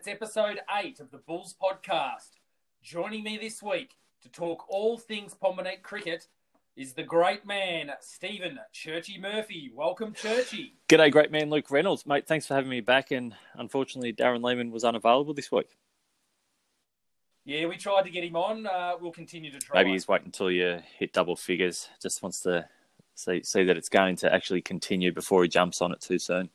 It's episode eight of the Bulls podcast. Joining me this week to talk all things Pomborneit cricket is the great man, Stephen Churchy Murphy. Welcome, Churchy. G'day, great man Luke Reynolds. Mate, thanks for having me back. And unfortunately, Darren Lehmann was unavailable this week. Yeah, we tried to get him on. Uh, we'll continue to try. Maybe he's waiting until you hit double figures. Just wants to see, see that it's going to actually continue before he jumps on it too soon.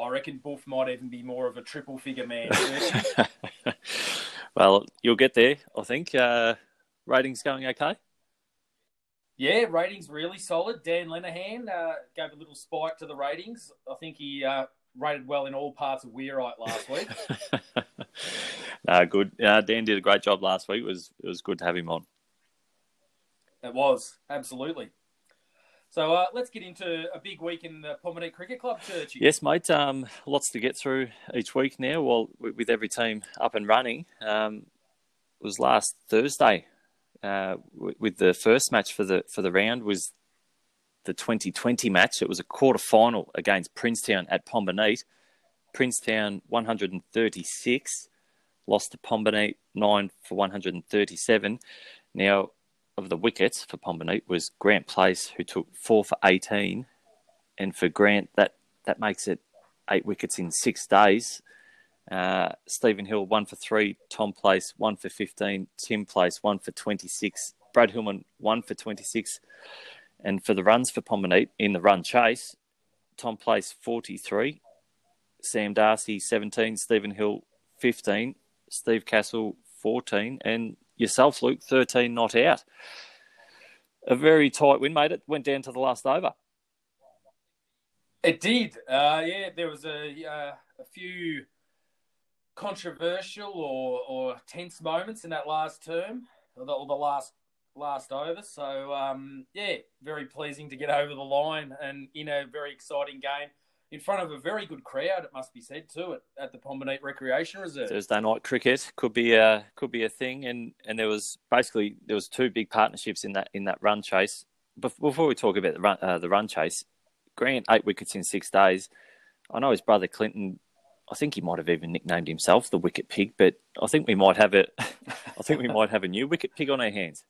I reckon Boof might even be more of a triple figure man. well, you'll get there, I think. Uh, ratings going okay? Yeah, ratings really solid. Dan Lenihan uh, gave a little spike to the ratings. I think he uh, rated well in all parts of Weerite last week. no, good. Uh, Dan did a great job last week. It was it was good to have him on. It was absolutely. So uh, let's get into a big week in the Pomborneit Cricket Club, Church. Yes, mate. Um, lots to get through each week now. Well, with every team up and running, um, it was last Thursday uh, with the first match for the for the round was the 2020 match. It was a quarter final against Princetown at Pomborneit. Princetown 136, lost to Pomborneit 9 for 137. Now, of the wickets for Pomborneit was Grant Place, who took 4 for 18. And for Grant, that, that makes it eight wickets in six days. Uh, Stephen Hill, 1 for 3. Tom Place, 1 for 15. Tim Place, 1 for 26. Brad Hillman, 1 for 26. And for the runs for Pomborneit in the run chase, Tom Place 43, Sam Darcy 17, Stephen Hill 15, Steve Castle 14, and yourself, Luke, 13 not out. A very tight win, mate. It went down to the last over. It did. Uh, yeah, there was a, uh, a few controversial or, or tense moments in that last term, or the, or the last last over. So um, yeah, very pleasing to get over the line and in a very exciting game in front of a very good crowd. It must be said too at, at the Pomborneit Recreation Reserve. Thursday night cricket could be a could be a thing, and and there was basically there was two big partnerships in that in that run chase. Before we talk about the run, uh, the run chase, Grant eight wickets in six days. I know his brother Clinton I think he might have even nicknamed himself the Wicket Pig, but I think we might have it. I think we might have a new Wicket Pig on our hands.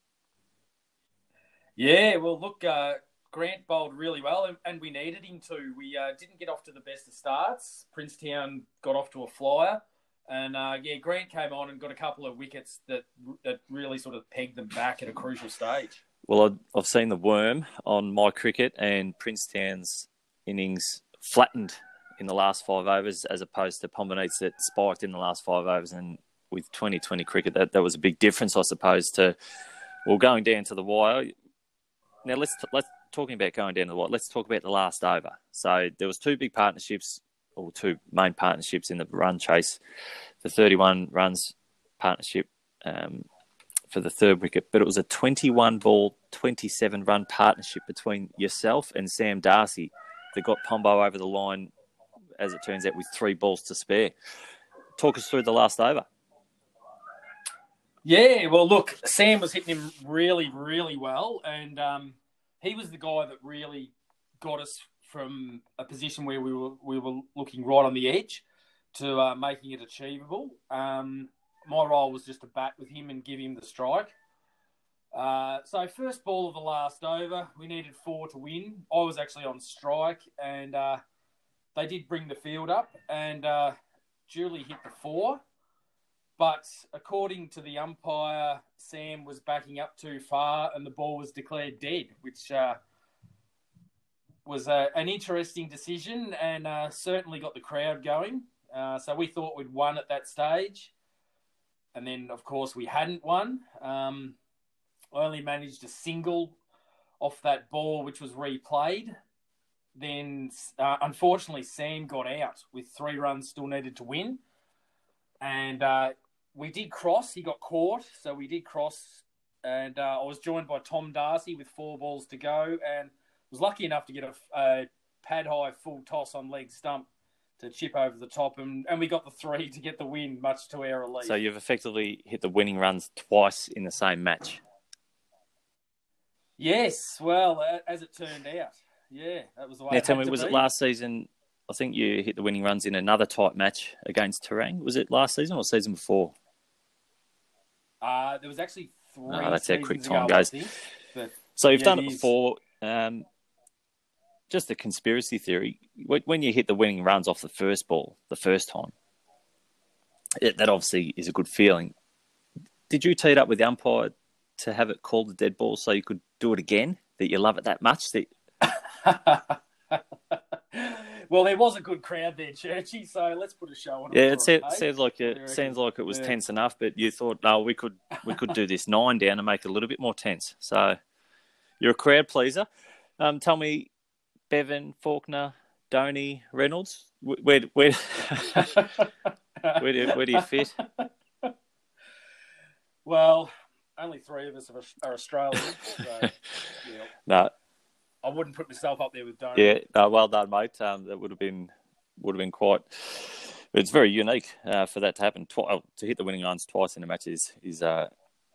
Yeah, well, look, uh, Grant bowled really well, and, we needed him to. We uh, didn't get off to the best of starts. Princetown got off to a flyer, and uh, yeah, Grant came on and got a couple of wickets that that really sort of pegged them back at a crucial stage. Well, I've seen the worm on my cricket, and Princetown's innings flattened in the last five overs, as opposed to Pomborneit's that spiked in the last five overs. And with 2020 cricket, that, that was a big difference, I suppose. To well, going down to the wire, now let's let's talking about going down to what. Let's talk about the last over. So there was two big partnerships, or two main partnerships in the run chase. The 31 runs partnership um, for the third wicket, but it was a 21 ball, 27 run partnership between yourself and Sam Darcy that got Pombo over the line, as it turns out, with three balls to spare. Talk us through the last over. Yeah, well, look, Sam was hitting him really, really well, and um, he was the guy that really got us from a position where we were we were looking right on the edge to uh, making it achievable. Um, my role was just to bat with him and give him the strike. Uh, so first ball of the last over, we needed four to win. I was actually on strike, and uh, they did bring the field up, and uh, Julie hit the four. But according to the umpire, Sam was backing up too far and the ball was declared dead, which uh, was uh, an interesting decision and uh, certainly got the crowd going. Uh, so we thought we'd won at that stage. And then, of course, we hadn't won. Um, I only managed a single off that ball, which was replayed. Then, uh, unfortunately, Sam got out with three runs still needed to win. And uh, we did cross. He got caught, so we did cross, and uh, I was joined by Tom Darcy with four balls to go, and was lucky enough to get a, a pad high full toss on leg stump to chip over the top, and, and we got the three to get the win, much to our relief. So you've effectively hit the winning runs twice in the same match. Yes, well, as it turned out, yeah, that was the way. Now, tell me, was be. it last season? I think you hit the winning runs in another tight match against Terang. Was it last season or season before? Uh, there was actually three. Oh, that's how quick time ago, goes. think, but So you've Yeah, done it before. Um, just a conspiracy theory. When when you hit the winning runs off the first ball the first time, it, that obviously is a good feeling. Did you tee it up with the umpire to have it called a dead ball so you could do it again? That you love it that much that well, there was a good crowd there, Churchy. So let's put a show on. Yeah, it sounds like What do you it sounds like it was Yeah. tense enough, but you thought, no, we could we could do this nine down and make it a little bit more tense. So you're a crowd pleaser. Um, tell me, Bevan, Faulkner, Donny, Reynolds, where where where do where do you fit? well, only three of us are, are Australian, so yeah, No, I wouldn't put myself up there with Donald. yeah, no, well done, mate. Um, that would have been would have been quite. It's very unique uh, for that to happen. Twi- uh, to hit the winning runs twice in a match is is uh,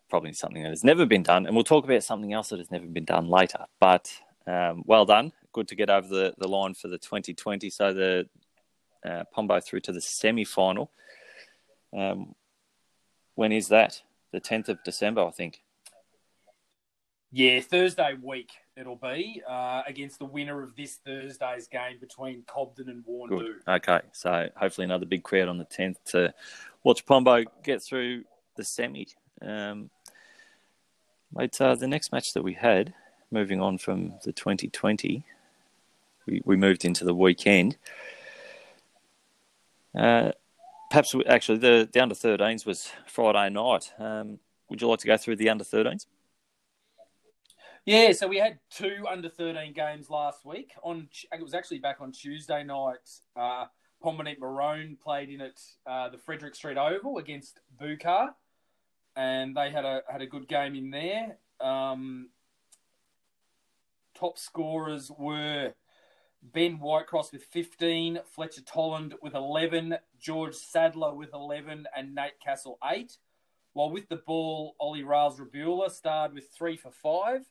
probably something that has never been done, and we'll talk about something else that has never been done later. But um, well done, good to get over the, the line for the 2020. So the uh, Pombo through to the semi final. Um, when is that? The 10th of December, I think. Yeah, Thursday week it'll be uh, against the winner of this Thursday's game between Cobden and. Good. Okay, so hopefully another big crowd on the 10th to watch Pombo get through the semi. Um, uh, the next match that we had, moving on from the 2020, we, we moved into the weekend. Uh, perhaps we, actually the, the under 13s was Friday night. Um, would you like to go through the under 13s? Yeah, so we had two under 13 games last week. On It was actually back on Tuesday night. Uh, Pomborneit Maroon played in at uh, the Frederick Street Oval against Bookaar, and they had a had a good game in there. Um, top scorers were Ben Whitecross with 15, Fletcher Tolland with 11, George Sadler with 11, and Nate Castle 8. While with the ball, Ollie Riles Rabula starred with 3 for 5.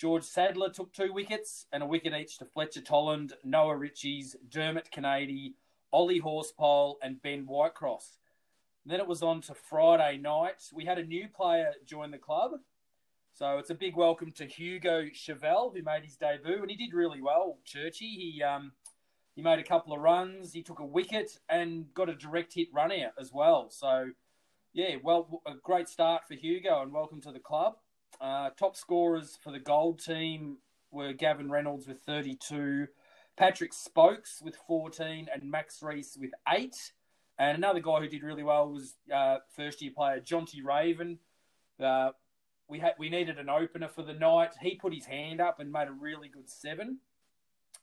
George Sadler took two wickets and a wicket each to Fletcher Tolland, Noah Ritchies, Dermot Canady, Ollie Horsepole, and Ben Whitecross. Then it was on to Friday night. We had a new player join the club. So it's a big welcome to Hugo Chevelle, who made his debut, and he did really well. Churchy, he um, he made a couple of runs, he took a wicket, and got a direct hit run out as well. So, yeah, well, a great start for Hugo, and welcome to the club. Uh, top scorers for the gold team were Gavin Reynolds with 32, Patrick Spokes with 14, and Max Reese with 8. And another guy who did really well was uh, first year player Jonty Raven. Uh, we had we needed an opener for the night. He put his hand up and made a really good seven.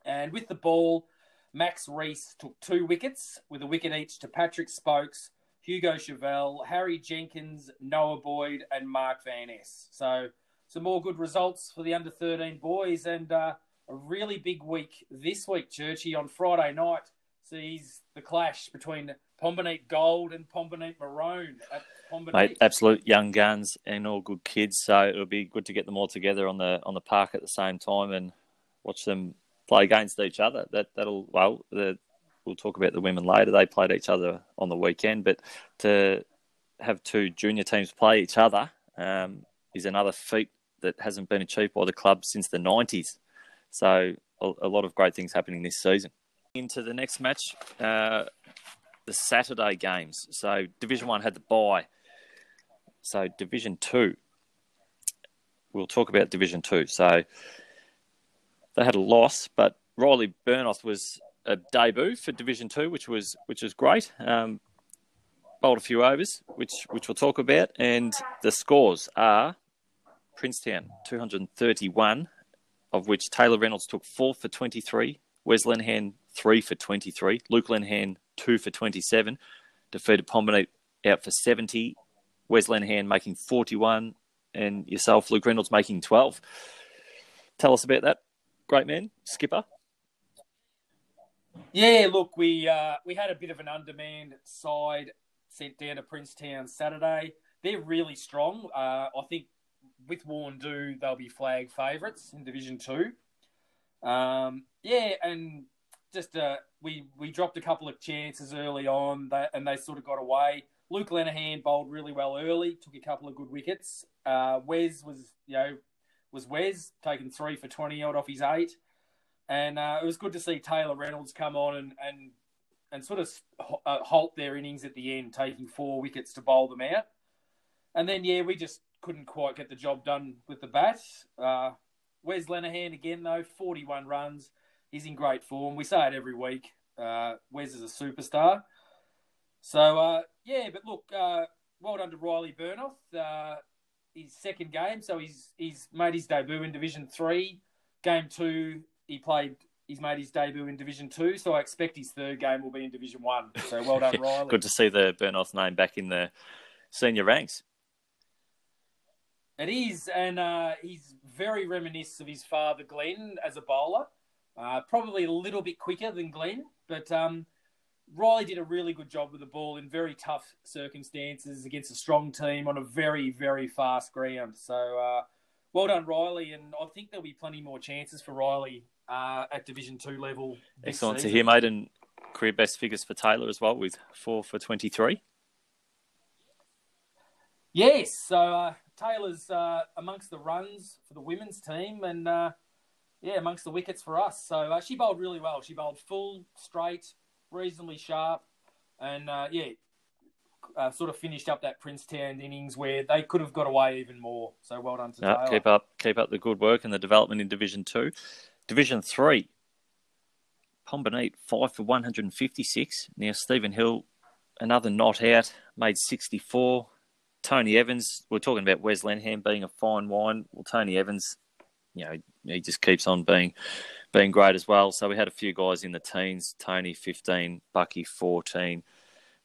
And with the ball, Max Reese took two wickets with a wicket each to Patrick Spokes, Hugo Chevelle, Harry Jenkins, Noah Boyd, and Mark Van Ness. So some more good results for the under 13 boys and uh, a really big week this week, Churchy, on Friday night sees the clash between Pomborneit Gold and Pomborneit Maroon at. Mate, absolute young guns and all good kids. So it'll be good to get them all together on the on the park at the same time and watch them play against each other. That that'll well, the, we'll talk about the women later. They played each other on the weekend, but to have two junior teams play each other um, is another feat that hasn't been achieved by the club since the nineties. So a, a lot of great things happening this season. Into the next match. Uh, the Saturday games. So Division One had the bye. So Division Two, we'll talk about Division Two. So they had a loss, but Riley Burnoth was a debut for Division Two, which was which was great. Um, bowled a few overs, which which we'll talk about, and the scores are and thirty-one, of which Taylor Reynolds took four for twenty-three, Wes Lenhan three for twenty-three, Luke Lenhan two for 27, defeated Pomborneit out for 70, Wes Lenhan making 41, and yourself, Luke Reynolds, making 12. Tell us about that, great man, skipper. Yeah, look, we uh, we had a bit of an undermanned side sent down to Princetown Saturday. They're really strong. Uh, I think with Warrnambool, they'll be flag favourites in Division Two. Um, yeah, and just uh, we we dropped a couple of chances early on, and they sort of got away. Luke Lenahan bowled really well early, took a couple of good wickets. Uh, Wes was, you know, was Wes taking three for twenty odd off his eight, and uh, it was good to see Taylor Reynolds come on and and and sort of uh, halt their innings at the end, taking four wickets to bowl them out. And then yeah, we just couldn't quite get the job done with the bat. Uh, Wes Lenahan again though, forty-one runs. He's in great form. We say it every week. Uh, Wes is a superstar. So uh, yeah, but look, uh, well done to Riley Burnoth. Uh, his second game, so he's he's made his debut in Division Three. Game two, he played. He's made his debut in Division Two, so I expect his third game will be in Division One. So well done, Riley. Good to see the Burnoth name back in the senior ranks. It is, and uh, he's very reminiscent of his father, Glenn, as a bowler. Uh, probably a little bit quicker than Glenn, but um, Riley did a really good job with the ball in very tough circumstances against a strong team on a very, very fast ground. So, uh, well done, Riley, and I think there'll be plenty more chances for Riley uh, at Division Two level. Excellent season. to hear, mate, and career best figures for Taylor as well, with four for twenty-three. Yes, so uh, Taylor's uh, amongst the runs for the women's team, and uh, yeah, amongst the wickets for us. So uh, she bowled really well. She bowled full, straight, reasonably sharp, and uh, yeah, uh, sort of finished up that Princetown innings where they could have got away even more. So well done to no, Taylor. Keep up, keep up the good work and the development in Division Two, Division Three. Pomborneit five for one hundred and fifty six. Now Stephen Hill, another not out, made sixty four. Tony Evans, we're talking about Wes Lenahan being a fine wine. Well, Tony Evans, you know, he just keeps on being being great as well. So we had a few guys in the teens: Tony fifteen, Bucky fourteen,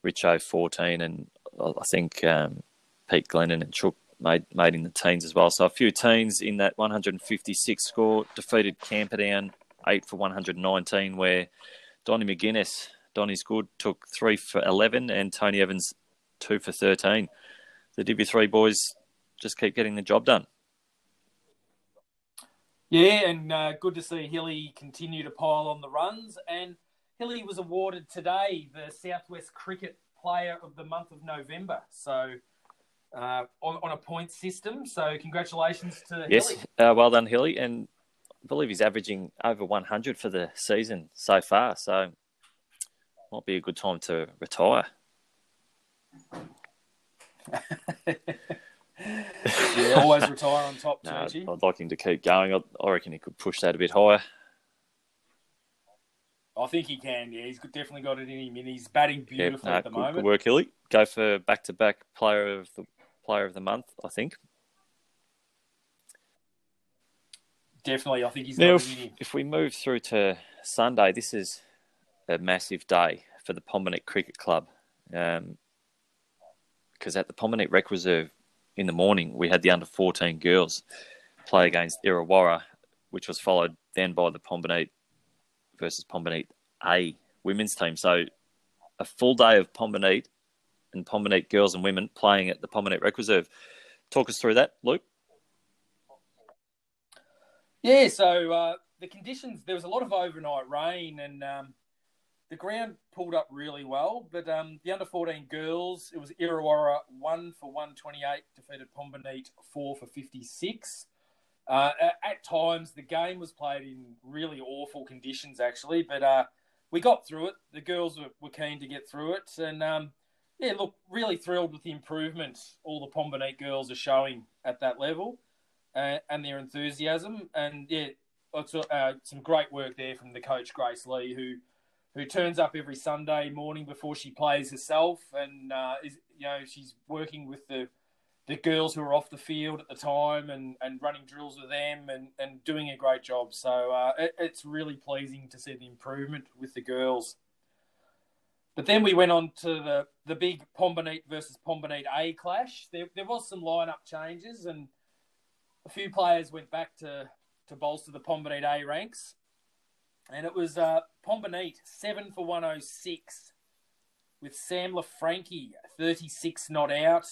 Richo fourteen, and I think um, Pete Glennon and Chook made made in the teens as well. So a few teens in that 156 score. Defeated Camperdown eight for 119, where Donny McGuinness, Donny's good, took three for 11, and Tony Evans two for 13. The W3 boys just keep getting the job done. Yeah, and uh, good to see Hilly continue to pile on the runs. And Hilly was awarded today the Southwest Cricket Player of the Month of November. So uh, on, on a point system. So congratulations to yes, Hilly. Uh, well done, Hilly. And I believe he's averaging over 100 for the season so far. So might be a good time to retire. yeah, always retire on top, no, I'd like him to keep going. I, I reckon he could push that a bit higher. I think he can. Yeah, he's definitely got it in him, and he's batting beautifully no, at the good, moment. Good work, Hilly. Go for back-to-back player of the player of the month. I think. Definitely, I think he's now, if, if we move through to Sunday, this is a massive day for the Pomborneit Cricket Club. Um, because at the Pomborneit Rec Reserve in the morning, we had the under 14 girls play against Irrewarra, which was followed then by the Pomborneit versus Pomborneit A women's team. So a full day of Pomborneit and Pomborneit girls and women playing at the Pomborneit Rec Reserve. Talk us through that, Luke. Yeah, so uh, the conditions, there was a lot of overnight rain and um, the ground pulled up really well, but um, the under 14 girls, it was Illawarra 1 for 128, defeated Pomborneit 4 for 56. Uh, at times, the game was played in really awful conditions, actually, but uh, we got through it. The girls were, were keen to get through it. And um, yeah, look, really thrilled with the improvement all the Pomborneit girls are showing at that level uh, and their enthusiasm. And yeah, uh, some great work there from the coach, Grace Lee, who who turns up every Sunday morning before she plays herself, and uh, is you know she's working with the the girls who are off the field at the time and, and running drills with them and, and doing a great job. So uh, it, it's really pleasing to see the improvement with the girls. But then we went on to the, the big Pomborneit versus Pomborneit A clash. There, there was some lineup changes and a few players went back to, to bolster the Pomborneit A ranks. And it was uh, Pomborneit, 7 for 106, with Sam LaFranchi, 36 not out,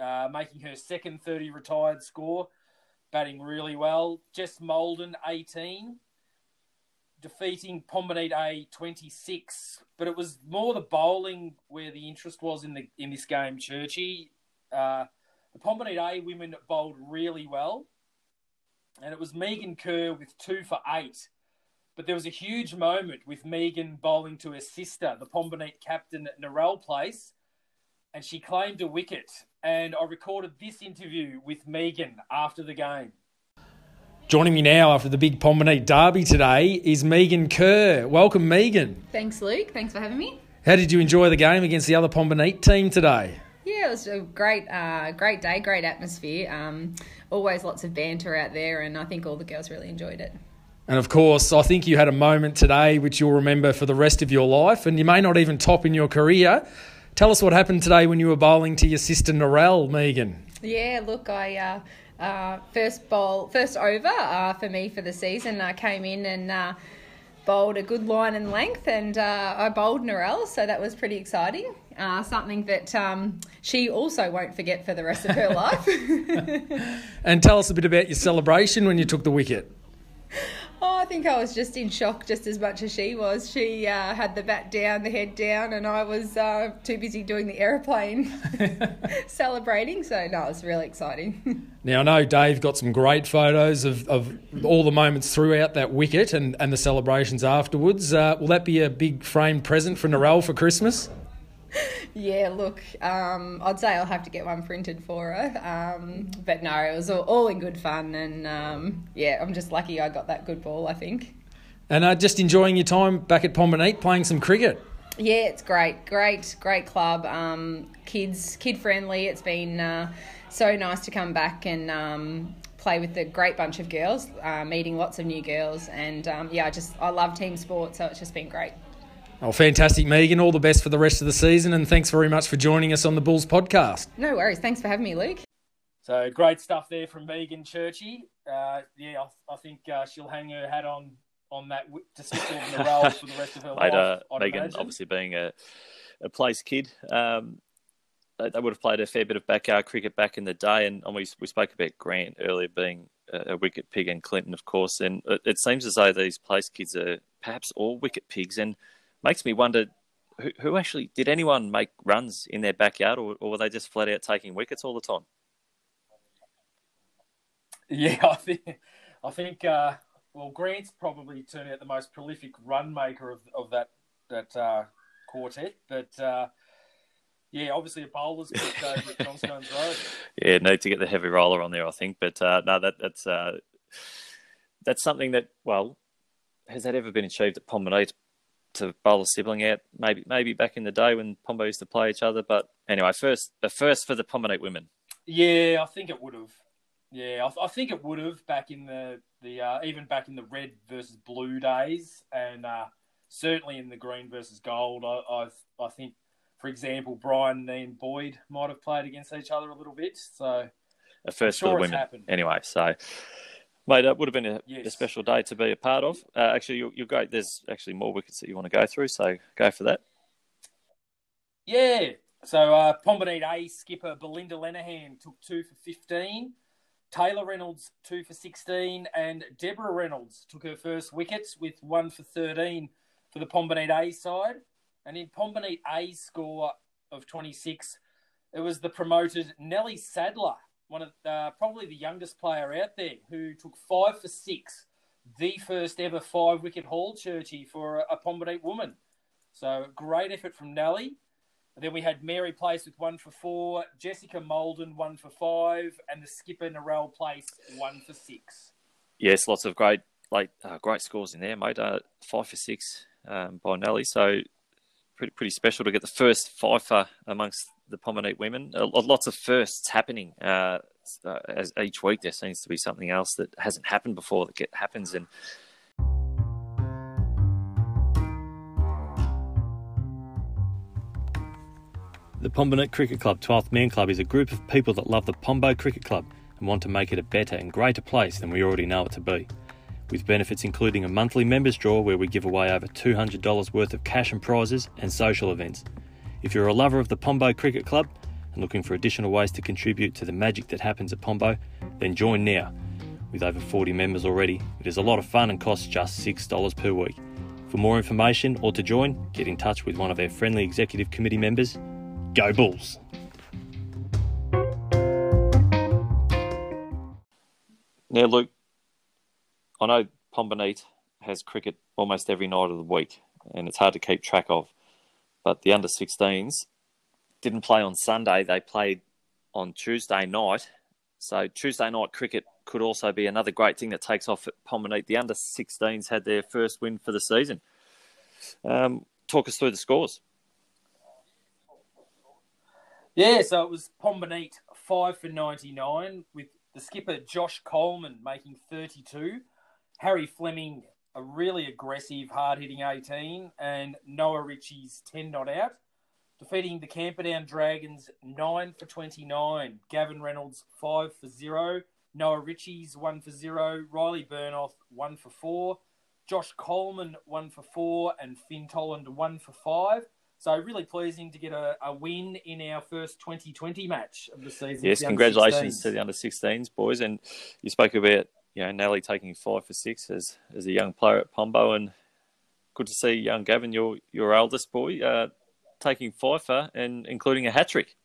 uh, making her second 30 retired score, batting really well. Jess Molden, 18. Defeating Pomborneit A 26. But it was more the bowling where the interest was in the in this game, Churchy. Uh, the Pomborneit A women bowled really well. And it was Megan Kerr with two for eight. But there was a huge moment with Megan bowling to her sister, the Pomborneit captain at Narelle Place, and she claimed a wicket. And I recorded this interview with Megan after the game. Joining me now after the big Pomborneit derby today is Megan Kerr. Welcome, Megan. Thanks, Luke. Thanks for having me. How did you enjoy the game against the other Pomborneit team today? Yeah, it was a great, uh, great day, great atmosphere. Um, always lots of banter out there, and I think all the girls really enjoyed it. And of course, I think you had a moment today which you'll remember for the rest of your life, and you may not even top in your career. Tell us what happened today when you were bowling to your sister Narelle, Megan. Yeah, look, I. Uh, uh, first bowl, first over uh, for me for the season. I came in and uh, bowled a good line and length, and uh, I bowled Narelle, so that was pretty exciting. Uh, something that um, she also won't forget for the rest of her life. and tell us a bit about your celebration when you took the wicket. Oh, I think I was just in shock just as much as she was. She uh, had the bat down, the head down, and I was uh, too busy doing the aeroplane celebrating. So, no, it was really exciting. now, I know Dave got some great photos of, of all the moments throughout that wicket and, and the celebrations afterwards. Uh, will that be a big framed present for Narelle for Christmas? Yeah, look, um, I'd say I'll have to get one printed for her. Um, but no, it was all, all, in good fun, and um, yeah, I'm just lucky I got that good ball. I think. And uh, just enjoying your time back at Pomborneit playing some cricket. Yeah, it's great, great, great club. Um, kids, kid friendly. It's been uh, so nice to come back and um, play with a great bunch of girls, uh, meeting lots of new girls, and um, yeah, I just I love team sport, so it's just been great. Oh, fantastic, Megan. All the best for the rest of the season, and thanks very much for joining us on the Bulls podcast. No worries. Thanks for having me, Luke. So great stuff there from Megan Churchy. Uh, yeah, I, I think uh, she'll hang her hat on on that dismissal of Narelle for the rest of her Mate, life. Megan, imagine. obviously being a a place kid, um, they, they, would have played a fair bit of backyard cricket back in the day, and, and we we spoke about Grant earlier being a, a wicket pig, and Clinton, of course. And it, it seems as though these place kids are perhaps all wicket pigs, and makes me wonder who, who actually did anyone make runs in their backyard, or, or were they just flat out taking wickets all the time? Yeah, I think I think uh, well, Grant's probably turned out the most prolific run maker of, of that that uh, quartet, but. Uh, yeah, obviously a bowler's picked over at Johnstone's Road. Yeah, need to get the heavy roller on there, I think. But uh, no, that that's uh, that's something that well, has that ever been achieved at Pomborneit? To bowl a sibling out. Maybe maybe back in the day when Pombo used to play each other. But anyway, first the first for the Pomborneit women. Yeah, I think it would have. Yeah, I, I think it would have back in the the uh, even back in the red versus blue days, and uh, certainly in the green versus gold. I, I I think, for example, Brian and Boyd might have played against each other a little bit. So a first sure for the women. Happened. Anyway, so Mate, that would have been a, yes. a, special day to be a part of. Uh, actually, you're, you're, great. There's actually more wickets that you want to go through, so go for that. Yeah. So, uh, Pomborneit A skipper Belinda Lenahan took two for 15. Taylor Reynolds, two for 16. And Deborah Reynolds took her first wickets with one for 13 for the Pomborneit A side. And in Pomborneit A's score of 26, it was the promoted Nellie Sadler one of uh, probably the youngest player out there who took five for six, the first ever five wicket haul churchy for a, a woman. So great effort from Nelly. And then we had Mary Place with one for four, Jessica Molden one for five, and the skipper Narelle Place one for six. Yes, lots of great like uh, great scores in there, mate. Uh, five for six um, by Nelly. So pretty pretty special to get the first fifer amongst the Pomborneit women. Lots of firsts happening. Uh, uh, as each week, there seems to be something else that hasn't happened before that get, happens, and The Pomborneit Cricket Club 12th Man Club is a group of people that love the Pombo Cricket Club and want to make it a better and greater place than we already know it to be. With benefits including a monthly members draw where we give away over $200 worth of cash and prizes and social events. If you're a lover of the Pombo Cricket Club and looking for additional ways to contribute to the magic that happens at Pombo, then join now. With over 40 members already, it is a lot of fun and costs just $6 per week. For more information or to join, get in touch with one of our friendly executive committee members. Go Bulls! Now, Luke, I know Pomborneit has cricket almost every night of the week, and it's hard to keep track of. But the under 16s didn't play on Sunday, they played on Tuesday night. So, Tuesday night cricket could also be another great thing that takes off at Pomborneit. The under 16s had their first win for the season. Um, talk us through the scores. Yeah, so it was Pomborneit 5 for 99 with the skipper Josh Coleman making 32, Harry Fleming a really aggressive, hard hitting 18, and Noah Ritchie's 10 not out, defeating the Camperdown Dragons 9 for 29, Gavin Reynolds 5 for 0, Noah Ritchie's 1 for 0, Riley Burnoth 1 for 4, Josh Coleman 1 for 4, and Finn Tolland 1 for 5. So really pleasing to get a, a win in our first 2020 match of the season. Yes, the congratulations 16s. to the under 16s boys. And you spoke about you know Nelly taking five for six as as a young player at Pombo, and good to see young Gavin, your your eldest boy, uh, taking five for and including a hat trick.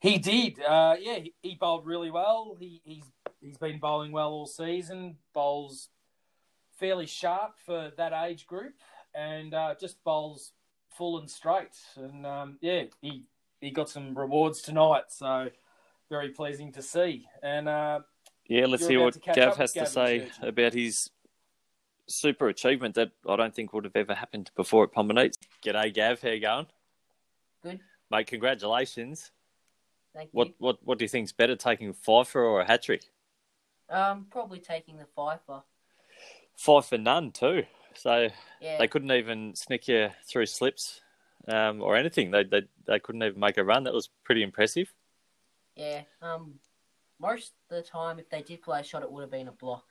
He did. Uh, yeah, he, he bowled really well. He, he's he's been bowling well all season. Bowls fairly sharp for that age group, and uh, just bowls full and straight. And um, yeah, he he got some rewards tonight, so very pleasing to see. And uh, Yeah, let's You're hear what to Gav has with to say Churchill. about his super achievement that I don't think would have ever happened before at Pomborneit. G'day, Gav. How you going? Good. Mate, congratulations. Thank What you. what what do you think's better, taking a five for or a hat trick? Um, probably taking the fifer. Five for none too. So Yeah. they couldn't even sneak you through slips um, or anything. They, they they couldn't even make a run. That was pretty impressive. Yeah. Um, most of the time, if they did play a shot, it would have been a block.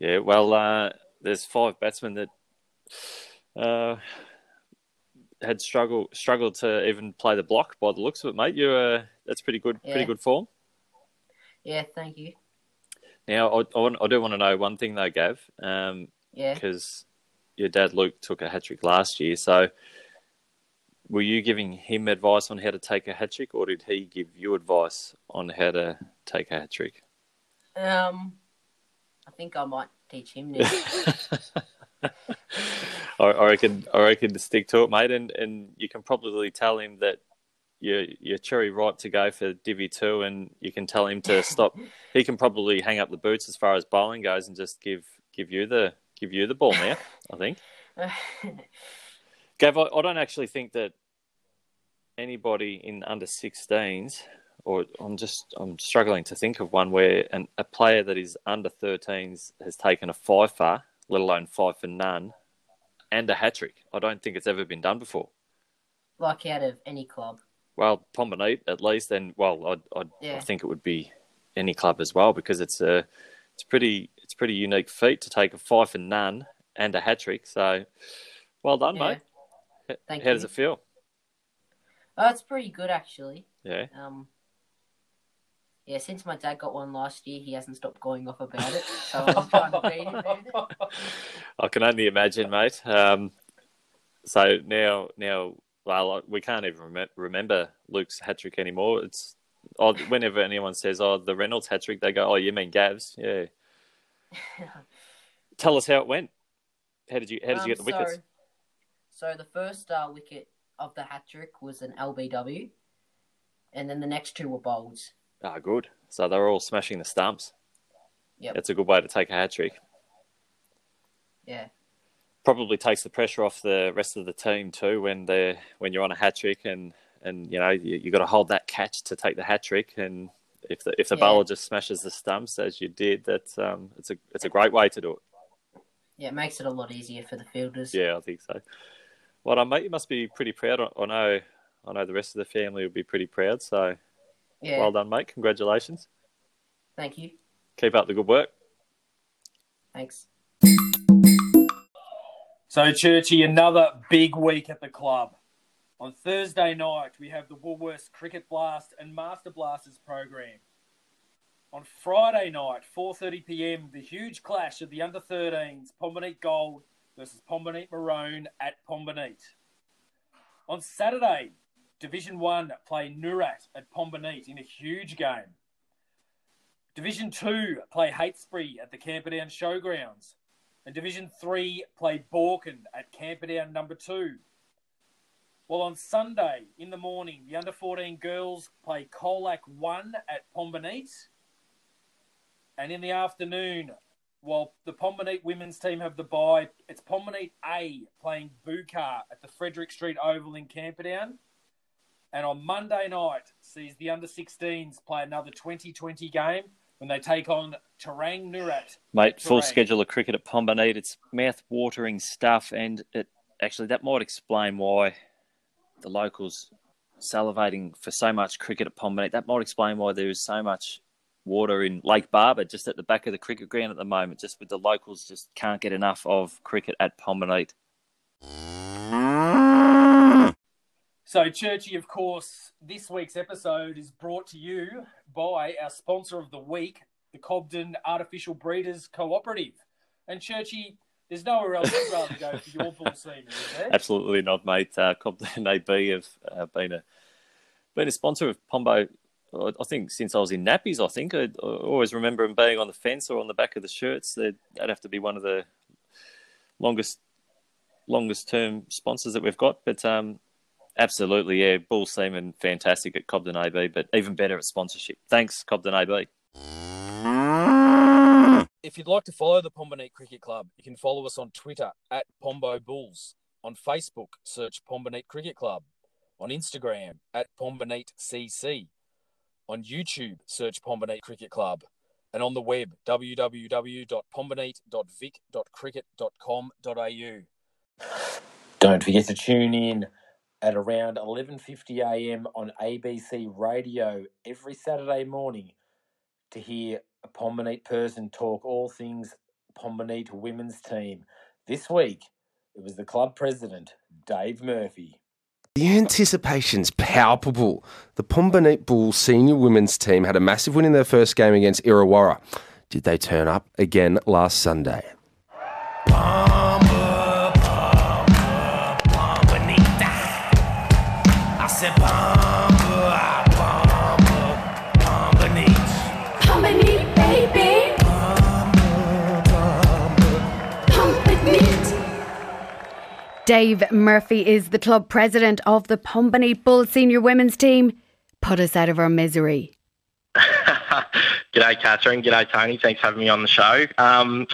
Yeah. Well, uh, there's five batsmen that uh, had struggled struggled to even play the block by the looks of it, mate. You uh, that's pretty good. Pretty good form. Yeah. Thank you. Now, I, I, want, I do want to know one thing though, Gav, um, Yeah. because your dad Luke took a hat trick last year. So, were you giving him advice on how to take a hat trick, or did he give you advice on how to take a hat trick? Um, I think I might teach him this. I, I reckon, I reckon to stick to it, mate, and, and you can probably tell him that you're you're cherry ripe to go for Divi two, and you can tell him to stop. he can probably hang up the boots as far as bowling goes, and just give give you the give you the ball now. I think. Gav, I, I don't actually think that anybody in under 16s, or I'm just I'm struggling to think of one where an, a player that is under 13s has taken a five for, let alone five for none, and a hat trick. I don't think it's ever been done before. like out of any club. Well, Pomborneit at least, and well, I'd, I'd, I think it would be any club as well because it's a it's pretty it's pretty unique feat to take a five for none and a hat trick. So, well done, Yeah. mate. Thank How does it feel? Oh, it's pretty good actually. Yeah. Um. Yeah, since my dad got one last year, he hasn't stopped going off about it. So I'm trying to beat him. I can only imagine, mate. Um, so now, now, well, we can't even rem- remember Luke's hat trick anymore. It's oh, whenever anyone says, "Oh, the Reynolds hat trick," they go, "Oh, you mean Gav's?" Yeah. Tell us how it went. How did you How did you get the Um, wickets? So, the first uh, wicket of the hat trick was an LBW, and then the next two were bowls. Ah, good. So they're all smashing the stumps. Yeah, That's a good way to take a hat trick. Yeah. Probably takes the pressure off the rest of the team too when they when you're on a hat trick and and you know you, you got to hold that catch to take the hat trick and if the if the Yeah. bowler just smashes the stumps as you did that's um it's a it's a great way to do it. Yeah, it makes it a lot easier for the fielders. Yeah, I think so. Well done, mate. You must be pretty proud. I I know I know the rest of the family will be pretty proud. So Yeah. well done, mate. Congratulations. Thank you. Keep up the good work. Thanks. So, Churchy, another big week at the club. On Thursday night, we have the Woolworths Cricket Blast and Master Blasters program. On Friday night, 4:30 p.m., the huge clash of the under 13s, Pomborneit Gold versus Pomborneit Maroon at Pomborneit. On Saturday, Division 1 play Noorat at Pomborneit in a huge game. Division 2 play Heytesbury at the Camperdown Showgrounds. And Division 3 play Borken at Camperdown number 2. Well, on Sunday in the morning, the under 14 girls play Colac 1 at Pomborneit. And in the afternoon, while the Pomborneit women's team have the bye, it's Pomborneit A playing Bookaar at the Frederick Street Oval in Camperdown. And on Monday night, sees the under 16s play another 2020 game when they take on Terang Noorat. Mate, full schedule of cricket at Pomborneit. It's mouth-watering stuff, and it actually that might explain why the locals salivating for so much cricket at Pomborneit. That might explain why there is so much water in Lake Barber, just at the back of the cricket ground at the moment. Just with the locals, just can't get enough of cricket at Pomborneit. So, Churchy, of course, this week's episode is brought to you by our sponsor of the week, the Cobden Artificial Breeders Cooperative. And, Churchy, there's nowhere else you'd rather go for your bull semen, is there? Absolutely not, mate. Uh, Cobden AB have uh, been a been a sponsor of Pombo. I think since I was in nappies. I think I, I always remember them being on the fence or on the back of the shirts. They'd, that'd have to be one of the longest longest term sponsors that we've got. But um, absolutely, yeah, bull semen, fantastic at Cobden AB, but even better at sponsorship. Thanks, Cobden AB. If you'd like to follow the Pomborneit Cricket Club, you can follow us on Twitter at Pombo Bulls. On Facebook, search Pomborneit Cricket Club. On Instagram, at Pomborneit CC. On YouTube, search Pomborneit Cricket Club. And on the web, www.pomborneit.vic.cricket.com.au. Don't forget to tune in at around 11:50 a.m. on ABC Radio every Saturday morning to hear a Pomborneit person talk all things Pomborneit women's team. This week, it was the club president, Dave Murphy. The anticipation's palpable. The Pomborneit Bulls senior women's team had a massive win in their first game against Irrewarra. Did they turn up again last Sunday? Pomborneit, Dave Murphy is the club president of the Pomborneit Bull senior women's team. Put us out of our misery. G'day, Catherine. G'day, Tony. Thanks for having me on the show. Um,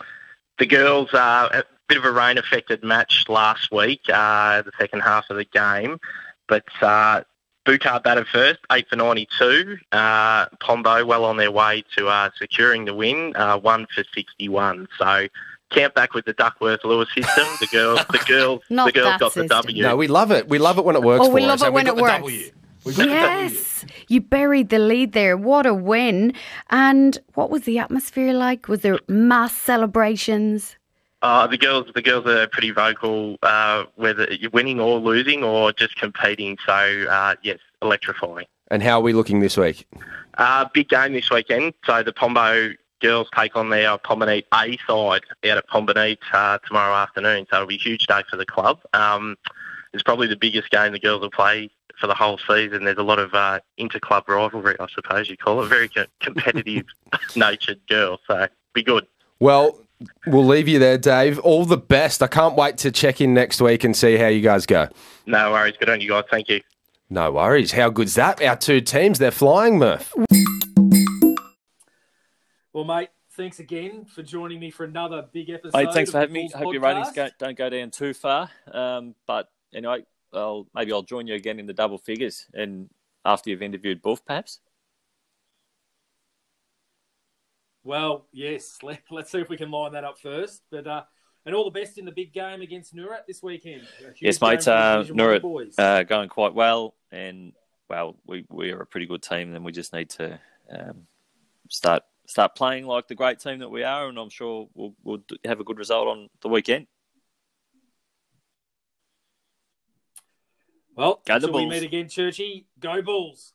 the girls, uh, a bit of a rain affected match last week, uh, the second half of the game. But uh, Bookaar batted first, 8 for 92. Uh, Pombo well on their way to uh, securing the win, uh, 1 for 61. So count back with the Duckworth Lewis system. The girls, the girls, the girls that got the system. W. No, we love it. We love it when it works Oh, we love us. it when it works. W. We got the W. Yes, you buried the lead there. What a win. And what was the atmosphere like? Was there mass celebrations? Uh, the girls, the girls are pretty vocal, uh, whether you're winning or losing or just competing. So uh, yes, electrifying. And how are we looking this week? Uh, big game this weekend. So the Pombo girls take on their Pomborneit A side out at Pomborneit uh, tomorrow afternoon. So it'll be a huge day for the club. Um, it's probably the biggest game the girls will play for the whole season. There's a lot of uh, inter-club rivalry, I suppose you call it. Very co- competitive natured girls. So be good. Well, we'll leave you there, Dave. All the best. I can't wait to check in next week and see how you guys go. No worries. Good on you guys. Thank you. No worries. How good's that? Our two teams, they're flying, Murph. Well, mate, thanks again for joining me for another big episode. Mate, thanks of for having me. I Hope your ratings go, don't go down too far. Um, but anyway, I'll, maybe I'll join you again in the double figures and after you've interviewed Buff, perhaps. Well, yes. Let, let's see if we can line that up first. But uh, and all the best in the big game against Noorat this weekend. Yes, mate. Uh, Division One Noorat boys. uh, going quite well, and well, we we are a pretty good team, and we just need to um, start start playing like the great team that we are, and I'm sure we'll we'll have a good result on the weekend. well, Go until we meet again, Churchy. Go Bulls.